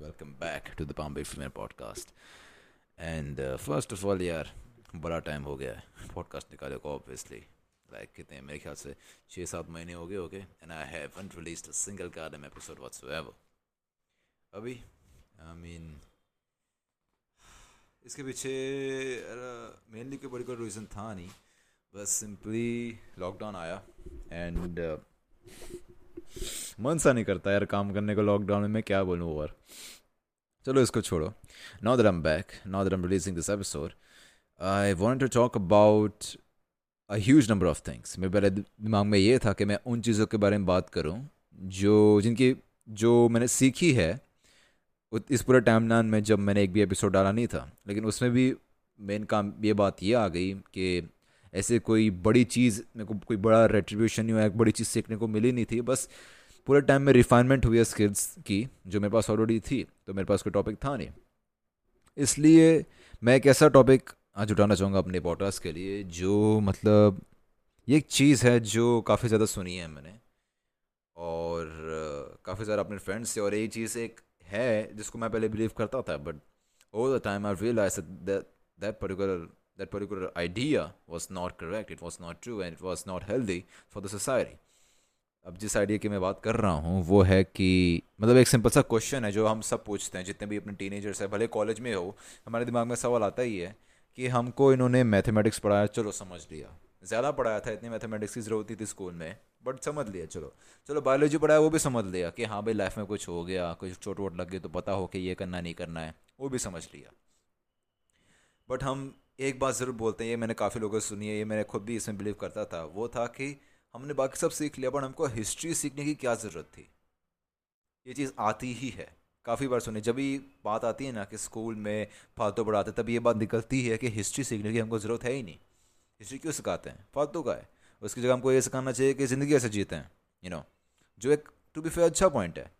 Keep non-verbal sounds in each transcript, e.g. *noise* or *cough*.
welcome back to Bay Female Podcast. And uh, first of all, यार बड़ा time हो गया है। पॉडकास्ट निकाले को ऑब्वियसली लाइक कितने मेरे ख्याल से छः सात महीने हो गए हो गए and I haven't released a single garden episode whatsoever अभी आई मीन इसके पीछे मेनली कोई बड़ी कोई रीज़न था नहीं। बस सिंपली लॉकडाउन आया। एंड मन सा नहीं करता यार काम करने को लॉकडाउन में मैं क्या बोलूँ और। चलो इसको छोड़ो। Now that am back now that am releasing this episode I want to talk about a huge number of things मेरे पहले दिमाग में ये था कि मैं उन चीज़ों के बारे में बात करूँ जो, जिनकी, जो मैंने सीखी है इस पूरे टाइम लाइन में जब मैंने एक भी एपिसोड डाला नहीं था। लेकिन उसमें भी मेन काम, ये बात ये आ गई कि ऐसे कोई बड़ी चीज़, मेरे को कोई बड़ा रेट्रीब्यूशन या एक बड़ी चीज़ सीखने को मिली नहीं थी। बस पूरे टाइम में रिफाइनमेंट हुई है स्किल्स की जो मेरे पास ऑलरेडी थी तो मेरे पास कोई टॉपिक था नहीं इसलिए मैं एक ऐसा टॉपिक आज उठाना चाहूँगा अपने पॉडकास्ट के लिए जो मतलब ये एक चीज़ है जो काफ़ी ज़्यादा सुनी है मैंने और काफ़ी ज़्यादा अपने फ्रेंड्स से और ये चीज़ एक है जिसको मैं पहले बिलीव करता था but over the time I realise that particular that particular idea was not correct, it was not true, and it was not healthy for the society. अब जिस आइडिया की मैं बात कर रहा हूँ, वो है कि मतलब एक सिंपल सा क्वेश्चन है जो हम सब पूछते हैं, जितने भी अपने टीनेजर्स हैं, भले कॉलेज में हो, हमारे दिमाग में सवाल आता ही है कि हमको इन्होंने मैथमेटिक्स पढ़ाया, चलो समझ लिया। ज़्यादा पढ़ाया था, इतनी मैथमेटिक्स की ज़रूरत थी स्कूल में बट समझ लिया, चलो। चलो बायोलॉजी पढ़ाया, वो भी समझ लिया कि हाँ भाई लाइफ में कुछ हो गया, कुछ चोट वोट लग गई तो पता हो कि ये करना, नहीं करना है, वो भी समझ लिया। बट हम एक बात ज़रूर बोलते हैं, ये मैंने काफ़ी लोगों से सुनी है, ये मैंने खुद भी इसमें बिलीव करता था, वो था कि हमने बाकी सब सीख लिया बट हमको हिस्ट्री सीखने की क्या ज़रूरत थी? ये चीज़ आती ही है। काफ़ी बार सुनी, जब भी बात आती है ना कि स्कूल में फालतू पढ़ाते तब ये बात निकलती है कि हिस्ट्री सीखने की हमको ज़रूरत है ही नहीं। हिस्ट्री क्यों सिखाते हैं? फालतू का है। उसकी जगह हमको ये सिखाना चाहिए कि ज़िंदगी ऐसे जीते हैं यू नो जो एक टू बी फेयर अच्छा पॉइंट है।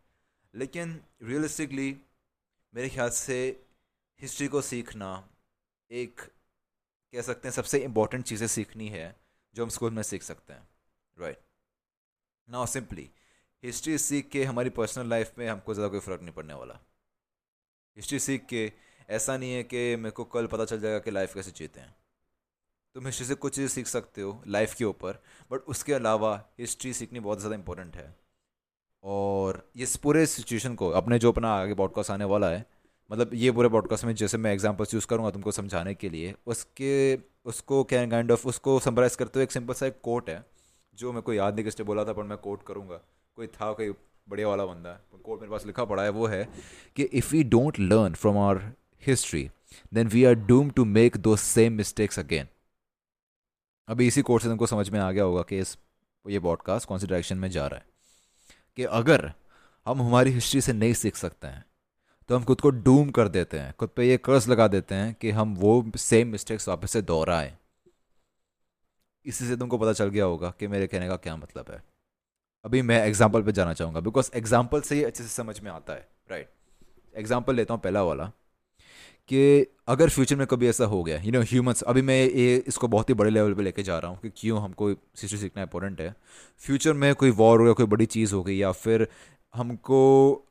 लेकिन रियलिस्टिकली मेरे ख्याल से हिस्ट्री को सीखना एक, कह सकते हैं, सबसे इंपॉर्टेंट चीज़ें सीखनी है, जो हम स्कूल में सीख सकते हैं। राइट नाउ सिंपली हिस्ट्री सीख के हमारी पर्सनल लाइफ में हमको ज़्यादा कोई फ़र्क नहीं पड़ने वाला। हिस्ट्री सीख के, ऐसा नहीं है कि मेरे को कल पता चल जाएगा कि लाइफ कैसे जीते हैं। तुम हिस्ट्री से कुछ चीज़ सीख सकते हो लाइफ के ऊपर बट उसके अलावा हिस्ट्री सीखनी बहुत ज़्यादा इंपॉर्टेंट है। और इस पूरे सिचुएशन को, अपने जो अपना आगे पॉडकास्ट आने वाला है मतलब ये पूरे पॉडकास्ट में जैसे मैं एग्जांपल्स यूज़ करूँगा तुमको समझाने के लिए, उसके, उसको कैन काइंड ऑफ़ उसको समराइज़ करते हुए एक सिंपल सा एक कोट है। जो मेरे को याद नहीं किसने बोला था, पर मैं कोट करूँगा। कोई था, कोई बढ़िया वाला बंदा है। कोट मेरे पास लिखा पड़ा है, वो है कि if we don't learn from our history then we are doom to make the same mistakes again अभी इसी कोर्स से तुमको समझ में आ गया होगा कि इस, ये पॉडकास्ट कौन सी डायरेक्शन में जा रहा है। कि अगर हम हमारी हिस्ट्री से नहीं सीख सकते हैं तो हम खुद को डूम कर देते हैं। खुद पे ये कर्ज लगा देते हैं कि हम वो सेम मिस्टेक्स वापस से दोहराएँ। इसी से तुमको पता चल गया होगा कि मेरे कहने का क्या मतलब है अभी मैं एग्ज़ाम्पल पे जाना चाहूँगा बिकॉज़ एग्ज़ाम्पल से ही अच्छे से समझ में आता है राइट right. एग्ज़ाम्पल लेता हूँ पहला वाला, कि अगर फ्यूचर में कभी ऐसा हो गया यू नो ह्यूमंस अभी मैं ये इसको बहुत ही बड़े लेवल पे लेके जा रहा हूँ कि क्यों हमको हिस्ट्री सीखना इंपॉर्टेंट है फ्यूचर में कोई वॉर हो गया, कोई बड़ी चीज़ हो गई, या फिर हमको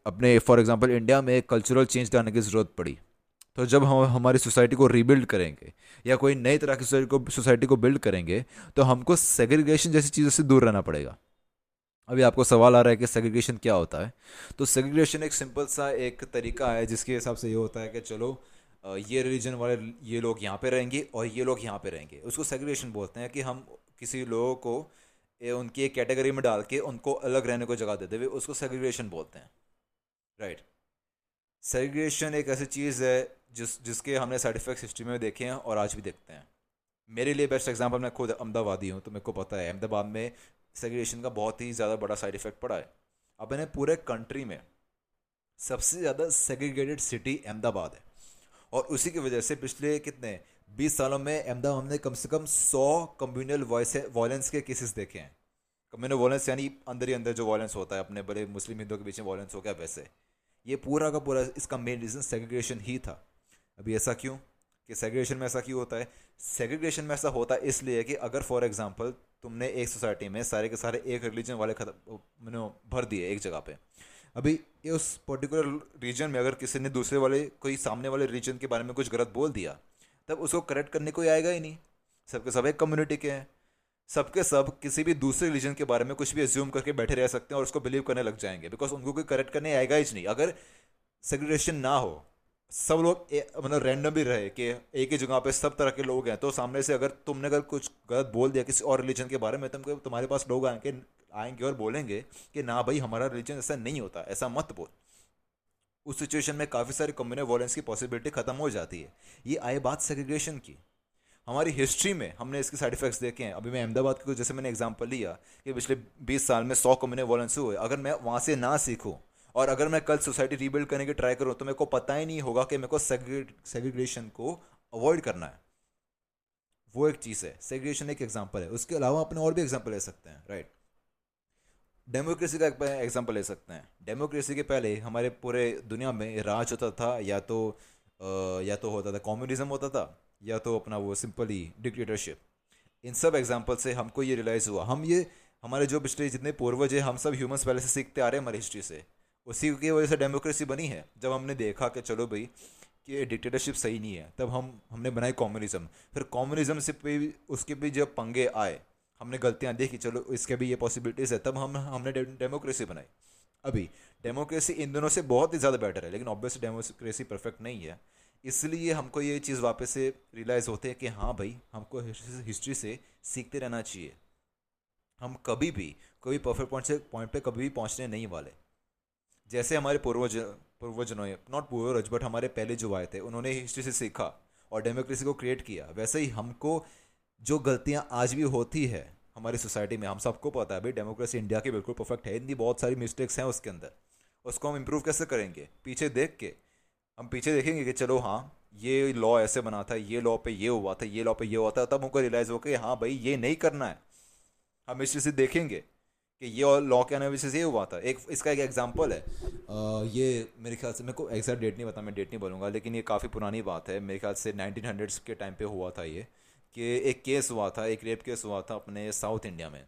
अपने फॉर एग्जांपल इंडिया में कल्चरल चेंज लाने की ज़रूरत पड़ी तो जब हम हमारी सोसाइटी को रीबिल्ड करेंगे, या कोई नई तरह की सोसाइटी को सोसाइटी को बिल्ड करेंगे तो हमको सेग्रीगेशन जैसी चीज़ों से दूर रहना पड़ेगा। अभी आपको सवाल आ रहा है कि सेग्रीगेशन क्या होता है? तो सेग्रीगेशन एक सिंपल सा एक तरीका है, जिसके हिसाब से ये होता है कि चलो ये रिलीजन वाले, ये लोग यहाँ पे रहेंगे और ये लोग यहाँ पे रहेंगे। उसको सेग्रीगेशन बोलते हैं कि हम किसी लोगों को उनकी एक कैटेगरी में डाल के उनको अलग रहने को जगह देते हुए उसको सेग्रीगेशन बोलते हैं। राइट सेग्रीगेशन एक ऐसी चीज़ है जिस, जिसके हमने साइड इफेक्ट्स हिस्ट्री में देखे हैं और आज भी देखते हैं। मेरे लिए बेस्ट एग्जांपल मैं खुद अहमदाबादी हूँ तो मेरे को पता है। अहमदाबाद में सेग्रीगेशन का बहुत ही ज़्यादा बड़ा साइड इफ़ेक्ट पड़ा है। अब इन्हें पूरे कंट्री में सबसे ज़्यादा सेग्रीगेटेड सिटी अहमदाबाद है। और उसी की वजह से पिछले कितने, बीस सालों में अहमदाबाद हमने कम से कम सौ कम्युनल वायलेंस के केसेस देखे हैं। कम्युनल वायलेंस यानी अंदर ही अंदर जो वायलेंस होता है, अपने बड़े मुस्लिम हिंदुओं के बीच में वायलेंस हो गया वैसे। ये पूरा का पूरा इसका मेन रीज़न सेग्रीगेशन ही था। अभी ऐसा क्यों? कि सेग्रीगेशन में ऐसा क्यों होता है? सेग्रीगेशन में ऐसा होता है इसलिए कि अगर फॉर एग्जांपल तुमने एक सोसाइटी में सारे के सारे एक रिलीजन वाले खत्म भर दिए एक जगह पे। अभी उस पर्टिकुलर रीजन में अगर किसी ने दूसरे वाले, कोई सामने वाले रीजन के बारे में कुछ गलत बोल दिया, तब उसको करेक्ट करने कोई आएगा ही नहीं। सबके सब एक कम्युनिटी के हैं। सबके सब किसी भी दूसरे रिलीजन के बारे में कुछ भी एज्यूम करके बैठे रह सकते हैं और उसको बिलीव करने लग जाएँगे बिकॉज़ उनको कोई करेक्ट करने आएगा ही नहीं। अगर सेग्रीगेशन ना हो सब लोग मतलब रैंडम भी रहे कि एक ही जगह पे सब तरह के लोग हैं। तो सामने से अगर तुमने अगर कुछ गलत बोल दिया किसी और रिलीजन के बारे में तुमको तुम्हारे पास लोग आएँगे आएँगे और बोलेंगे कि ना भाई, हमारा रिलीजन ऐसा नहीं होता, ऐसा मत बोल। उस सिचुएशन में काफ़ी सारे कम्युनल वॉलेंस की पॉसिबिलिटी खत्म हो जाती है। ये आए बात सेग्रीगेशन की। हमारी हिस्ट्री में हमने इसके साइड इफेक्ट्स देखे हैं। अभी मैं अहमदाबाद के जैसे मैंने एग्जांपल लिया कि पिछले 20 साल में 100 कम्युनल वॉलेंस हुए। अगर मैं वहाँ से ना सीखूँ और अगर मैं कल सोसाइटी रीबिल्ड करने की ट्राई करूँ तो मेरे को पता ही नहीं होगा कि मेरे को सेग्रीगेशन को अवॉइड करना है। वो एक चीज़ है। सेग्रीगेशन एक एग्ज़ाम्पल है। उसके अलावा अपने और भी एग्ज़ाम्पल ले सकते हैं राइट डेमोक्रेसी का एग्ज़ाम्पल ले सकते हैं। डेमोक्रेसी के पहले हमारे पूरे दुनिया में राज होता था या तो आ, या तो होता था कम्युनिज्म होता था या तो अपना वो सिंपली डिक्टेटरशिप इन सब एग्ज़ाम्पल से हमको ये रियलाइज़ हुआ। हम ये हमारे जो पिछले जितने पूर्वज है हम सब ह्यूमंस पहले से सीखते आ रहे हैं हमारी हिस्ट्री से। उसी की वजह से डेमोक्रेसी बनी है। जब हमने देखा कि चलो भाई, कि डिक्टेटरशिप सही नहीं है, तब हम, हमने बनाई कम्युनिज्म फिर कम्युनिज्म से भी, उसके भी जब पंगे आए, हमने गलतियाँ देखी, चलो इसके भी ये पॉसिबिलिटीज़ है, तब हम, हमने डेमोक्रेसी बनाई। अभी डेमोक्रेसी इन दोनों से बहुत ही ज़्यादा बेटर है, लेकिन ऑब्वियसली डेमोक्रेसी परफेक्ट नहीं है। इसलिए हमको ये चीज़ वापस से रियलाइज़ होते हैं कि हाँ भाई, हमको हिस्ट्री से सीखते रहना चाहिए। हम कभी भी कोई परफेक्ट पॉइंट से पॉइंट पे कभी भी पहुँचने नहीं वाले। जैसे हमारे पूर्वज, पूर्वजनों नॉट पूर्वज बट हमारे पहले जो आए थे, उन्होंने हिस्ट्री से सीखा और डेमोक्रेसी को क्रिएट किया। वैसे ही हमको जो गलतियाँ आज भी होती है हमारी सोसाइटी में, हम सबको पता है, भाई डेमोक्रेसी इंडिया की बिल्कुल परफेक्ट है। इतनी बहुत सारी मिस्टेक्स हैं उसके अंदर। उसको हम इम्प्रूव कैसे करेंगे? पीछे देख के। हम पीछे देखेंगे कि चलो हाँ ये लॉ ऐसे बना था, ये लॉ पे ये हुआ था, ये लॉ पे ये हुआ था, तब हमको रियलाइज़ हो कि हाँ भाई, ये नहीं करना है। हम चीज़ से देखेंगे। कि ये लॉ के वजह से ये हुआ था। एक इसका एक एग्जांपल है। आ, ये मेरे ख्याल से मेरे को एग्जैक्ट डेट नहीं पता मैं डेट नहीं बोलूँगा लेकिन ये काफ़ी पुरानी बात है। मेरे ख्याल से नाइनटीन हंड्रेड्स के टाइम पे हुआ था ये कि एक केस हुआ था एक रेप केस हुआ था अपने साउथ इंडिया में।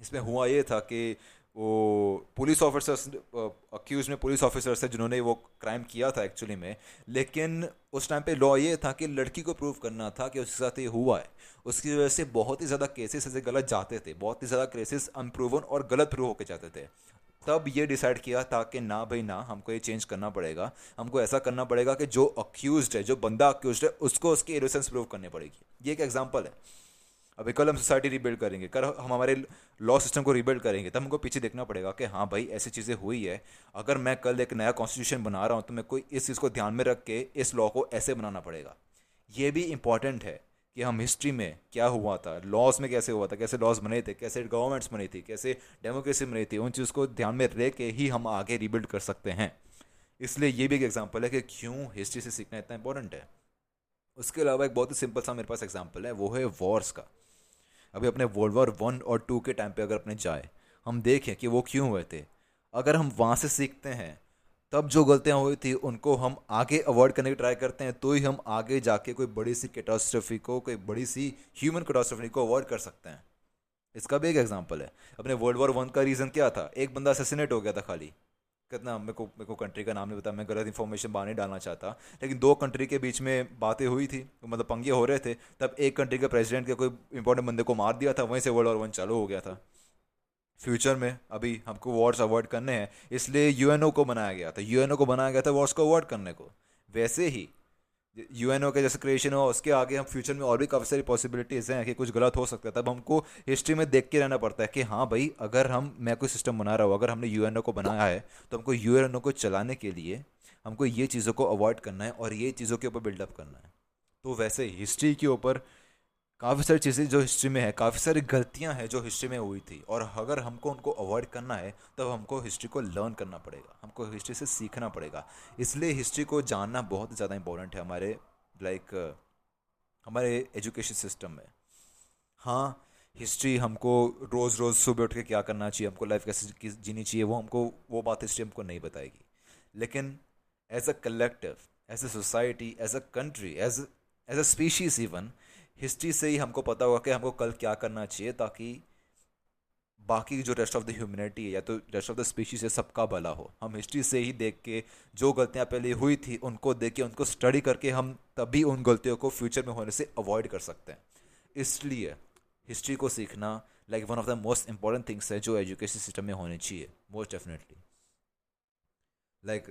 इसमें हुआ ये था कि वो पुलिस ऑफिसर्स अक्यूज में पुलिस ऑफिसर्स थे जिन्होंने वो क्राइम किया था एक्चुअली में। लेकिन उस टाइम पे लॉ ये था कि लड़की को प्रूव करना था कि उसके साथ ये हुआ है। उसकी वजह से बहुत ही ज़्यादा केसेस ऐसे गलत जाते थे। बहुत ही ज़्यादा केसेस अनप्रूवन और गलत प्रूव होकर जाते थे। तब ये डिसाइड किया था कि ना भाई, ना, हमको ये चेंज करना पड़ेगा। हमको ऐसा करना पड़ेगा कि जो अक्यूज है, जो बंदा अक्यूज है, उसको उसकी इनोसेंस प्रूव करनी पड़ेगी। ये एक एग्ज़ाम्पल है। अभी कल हम सोसाइटी रिबिल्ड करेंगे। कल हम हमारे लॉ सिस्टम को रिबिल्ड करेंगे, तब हमको पीछे देखना पड़ेगा कि हाँ भाई, ऐसी चीज़ें हुई है। अगर मैं कल एक नया कॉन्स्टिट्यूशन बना रहा हूँ तो मैं कोई इस चीज़ को ध्यान में रख के इस लॉ को ऐसे बनाना पड़ेगा। ये भी इंपॉर्टेंट है कि हम हिस्ट्री में क्या हुआ था लॉस में कैसे हुआ था, कैसे लॉज बने थे, कैसे गवर्नमेंट्स बनी थी, कैसे डेमोक्रेसी बनी थी, उन चीज़ को ध्यान में रह के ही हम आगे रिबिल्ड कर सकते हैं। इसलिए ये भी एक एग्ज़ाम्पल है कि क्यों हिस्ट्री से सीखना इतना इंपॉर्टेंट है। उसके अलावा एक बहुत ही सिंपल सा मेरे पास एग्ज़ाम्पल है, वो है वॉर्स का। अभी अपने वर्ल्ड वॉर वन और टू के टाइम पे अगर अपने जाए, हम देखें कि वो क्यों हुए थे। अगर हम वहाँ से सीखते हैं, तब जो गलतियाँ हुई थी, उनको हम आगे अवॉइड करने की ट्राई करते हैं तो ही हम आगे जाके कोई बड़ी सी कैटास्ट्रफी को, कोई बड़ी सी ह्यूमन कैटास्ट्रफी को अवॉइड कर सकते हैं। इसका भी एक एग्ज़ाम्पल है। अपने वर्ल्ड वॉर वन का रीज़न क्या था? एक बंदा असेसिनेट हो गया था खाली। कितना मेरे को मेरे को कंट्री का नाम नहीं पता, मैं गलत इन्फॉर्मेशन बाहर नहीं डालना चाहता। लेकिन दो कंट्री के बीच में बातें हुई थी मतलब पंगे हो रहे थे, तब एक कंट्री के प्रेसिडेंट के कोई इंपॉर्टेंट बंदे को मार दिया था, वहीं से वर्ल्ड वॉर वन चालू हो गया था। फ्यूचर में अभी हमको वॉर्स अवॉइड करने हैं, इसलिए यूएनओ को बनाया गया था। यूएनओ को बनाया गया था वॉर्स को अवॉइड करने को। वैसे ही यूएनओ के जैसे क्रिएशन हुआ, उसके आगे हम फ्यूचर में और भी काफ़ी सारी पॉसिबिलिटीज़ हैं कि कुछ गलत हो सकता है, तब हमको हिस्ट्री में देख के रहना पड़ता है कि हाँ भाई, अगर हम, मैं कोई सिस्टम बना रहा हूँ, अगर हमने यू एन ओ को बनाया है तो हमको यू एन ओ को चलाने के लिए हमको ये चीज़ों को अवॉइड करना है और ये चीज़ों के ऊपर बिल्डअप करना है। तो वैसे हिस्ट्री के ऊपर काफ़ी सारी चीज़ें जो हिस्ट्री में है, काफ़ी सारी गलतियाँ हैं जो हिस्ट्री में हुई थी। और अगर हमको उनको अवॉइड करना है, तब हमको हिस्ट्री को लर्न करना पड़ेगा। हमको हिस्ट्री से सीखना पड़ेगा। इसलिए हिस्ट्री को जानना बहुत ज़्यादा इंपॉर्टेंट है हमारे लाइक हमारे एजुकेशन सिस्टम में। हाँ हिस्ट्री हमको रोज़ रोज़ सुबह उठ के क्या करना चाहिए, हमको लाइफ कैसे जीनी चाहिए, वो हमको, वो बात हिस्ट्री हमको नहीं बताएगी। लेकिन as a collective as a society as a country as as a species even history से ही हमको पता होगा कि हमको कल क्या करना चाहिए ताकि बाकी जो रेस्ट ऑफ़ द ह्यूमनिटी है या तो रेस्ट ऑफ़ द स्पीशीज है, सबका भला हो। हम हिस्ट्री से ही देख के जो गलतियाँ पहले हुई थी, उनको देख के, उनको स्टडी करके हम तभी उन गलतियों को फ्यूचर में होने से अवॉइड कर सकते हैं। इसलिए हिस्ट्री को सीखना like one of the most important things है जो एजुकेशन सिस्टम में होने चाहिए मोस्ट डेफिनेटली लाइक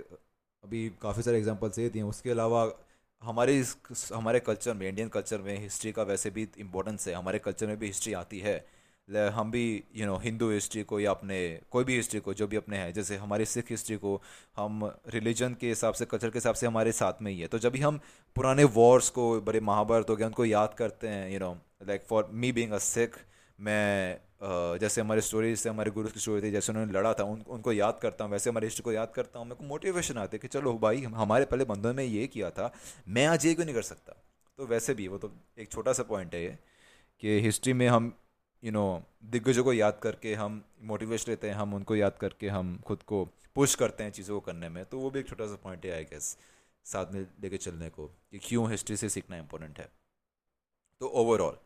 अभी काफ़ी सारे एग्जाम्पल्स ये दिए उसके अलावा हमारे इस हमारे कल्चर में इंडियन कल्चर में हिस्ट्री का वैसे भी इम्पोर्टेंस है। हमारे कल्चर में भी हिस्ट्री आती है। हम भी यू नो हिंदू हिस्ट्री को या अपने, कोई भी हिस्ट्री को, जो भी अपने हैं, जैसे हमारी सिख हिस्ट्री को हम रिलीजन के हिसाब से कल्चर के हिसाब से हमारे साथ में ही है। तो जब भी हम पुराने वॉर्स को, बड़े महाभारत हो गया उनको याद करते हैं you know like for me being a Sikh मैं जैसे हमारे स्टोरी से हमारे गुरु की स्टोरी थी, जैसे उन्होंने लड़ा था, उन, उनको याद करता हूँ, वैसे हमारे हिस्ट्री को याद करता हूँ, मेरे को मोटिवेशन आते कि चलो भाई हमारे पहले बंदों में ये किया था, मैं आज ये क्यों नहीं कर सकता? तो वैसे भी, वो तो एक छोटा सा पॉइंट है ये, कि हिस्ट्री में हम यू नो दिग्गजों को याद करके हम मोटिवेशन लेते हैं, हम उनको याद करके हम खुद को पुश करते हैं चीज़ों को करने में तो वो भी एक छोटा सा पॉइंट है आई गेस साथ में लेके चलने को, कि क्यों हिस्ट्री से सीखना इम्पोर्टेंट है। तो ओवरऑल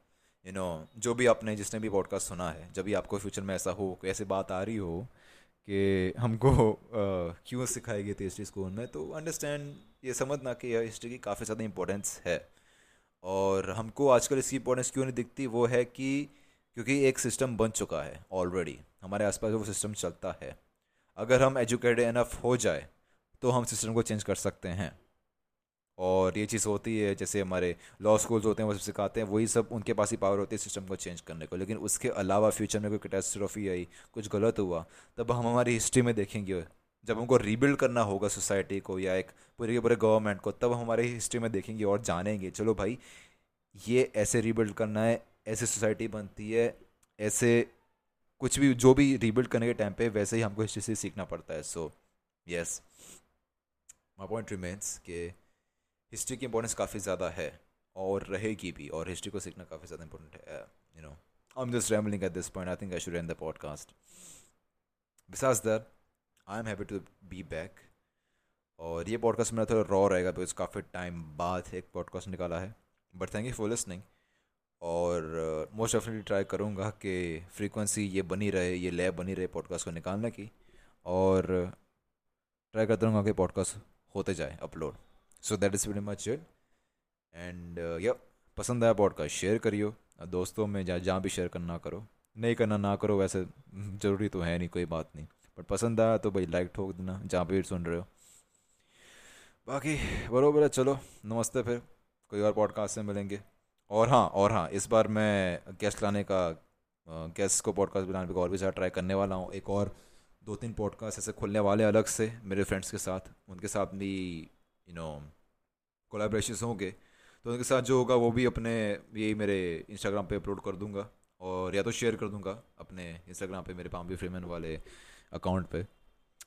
यू नो जो भी आपने जिसने भी पॉडकास्ट सुना है जब भी आपको फ्यूचर में ऐसा हो कोई ऐसी बात आ रही हो कि हमको *laughs* uh, क्यों सिखाई गई थी हिस्ट्री स्कूल में तो अंडरस्टैंड ये समझना कि यह हिस्ट्री की काफ़ी ज़्यादा इंपॉर्टेंस है। और हमको आजकल इसकी इंपॉर्टेंस क्यों नहीं दिखती वो है कि क्योंकि एक सिस्टम बन चुका है ऑलरेडी हमारे आसपास वो सिस्टम चलता है। अगर हम एजुकेटेड इनफ हो जाए तो हम सिस्टम को चेंज कर सकते हैं। और ये चीज़ होती है, जैसे हमारे लॉ स्कूल्स होते हैं, वो सब सिखाते हैं, वही सब उनके पास ही पावर होती है सिस्टम को चेंज करने को। लेकिन उसके अलावा फ्यूचर में कोई कैटेस्ट्रॉफी आई कुछ गलत हुआ, तब हम हमारी हिस्ट्री में देखेंगे। जब हमको रीबिल्ड करना होगा सोसाइटी को या एक पूरे के पूरे गवर्नमेंट को, तब हमारी हिस्ट्री में देखेंगे और जानेंगे, चलो भाई, ये ऐसे रीबिल्ड करना है, ऐसे सोसाइटी बनती है, ऐसे कुछ भी, जो भी रीबिल्ड करने के टाइम पे, वैसे ही हमको हिस्ट्री से सीखना पड़ता है। So yes my point remains के हिस्ट्री की इंपॉर्टेंस काफ़ी ज़्यादा है और रहेगी भी और हिस्ट्री को सीखना काफ़ी ज़्यादा इंपॉर्टेंट है you know I am just rambling at this point I think I should end the podcast besides there I am happy to be back और ये पॉडकास्ट मेरा थोड़ा रॉ रहेगा बिकॉज़ काफ़ी टाइम बाद एक पॉडकास्ट निकाला है. But thank you for listening और मोस्ट uh, डेफिनेटली ट्राई करूँगा कि फ्रीक्वेंसी ये बनी रहे ये लैब बनी रहे पॉडकास्ट को निकालने की. और ट्राई करता रहूँगा कि पॉडकास्ट होते जाए upload so that is very much it and या पसंद आया पॉडकास्ट शेयर करियो। दोस्तों में जहाँ जहाँ भी शेयर करना करो। नहीं करना ना करो, वैसे ज़रूरी तो है नहीं, कोई बात नहीं। बट पसंद आया तो भाई लाइक ठोक देना, जहाँ भी सुन रहे हो। बाकी, बरोबर चलो, नमस्ते फिर। कोई और पॉडकास्ट से मिलेंगे। और हाँ और हाँ इस बार मैं गेस्ट लाने का गेस्ट को पॉडकास्ट बनाने का और भी ज़्यादा ट्राई करने वाला हूँ। एक और दो तीन पॉडकास्ट ऐसे खुलने वाले अलग से, मेरे फ्रेंड्स के साथ। उनके साथ भी यू नो कोलेब्रेशन होंगे तो उनके साथ जो होगा वो भी अपने यही मेरे इंस्टाग्राम पे अपलोड कर दूँगा और या तो शेयर कर दूँगा अपने इंस्टाग्राम पे, मेरे पाम भी फ्रीमैन वाले अकाउंट पे।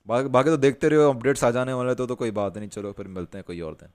बाकी बाकी तो देखते रहो अपडेट्स आ जाने वाले तो तो कोई बात नहीं, चलो फिर मिलते हैं कोई और दिन।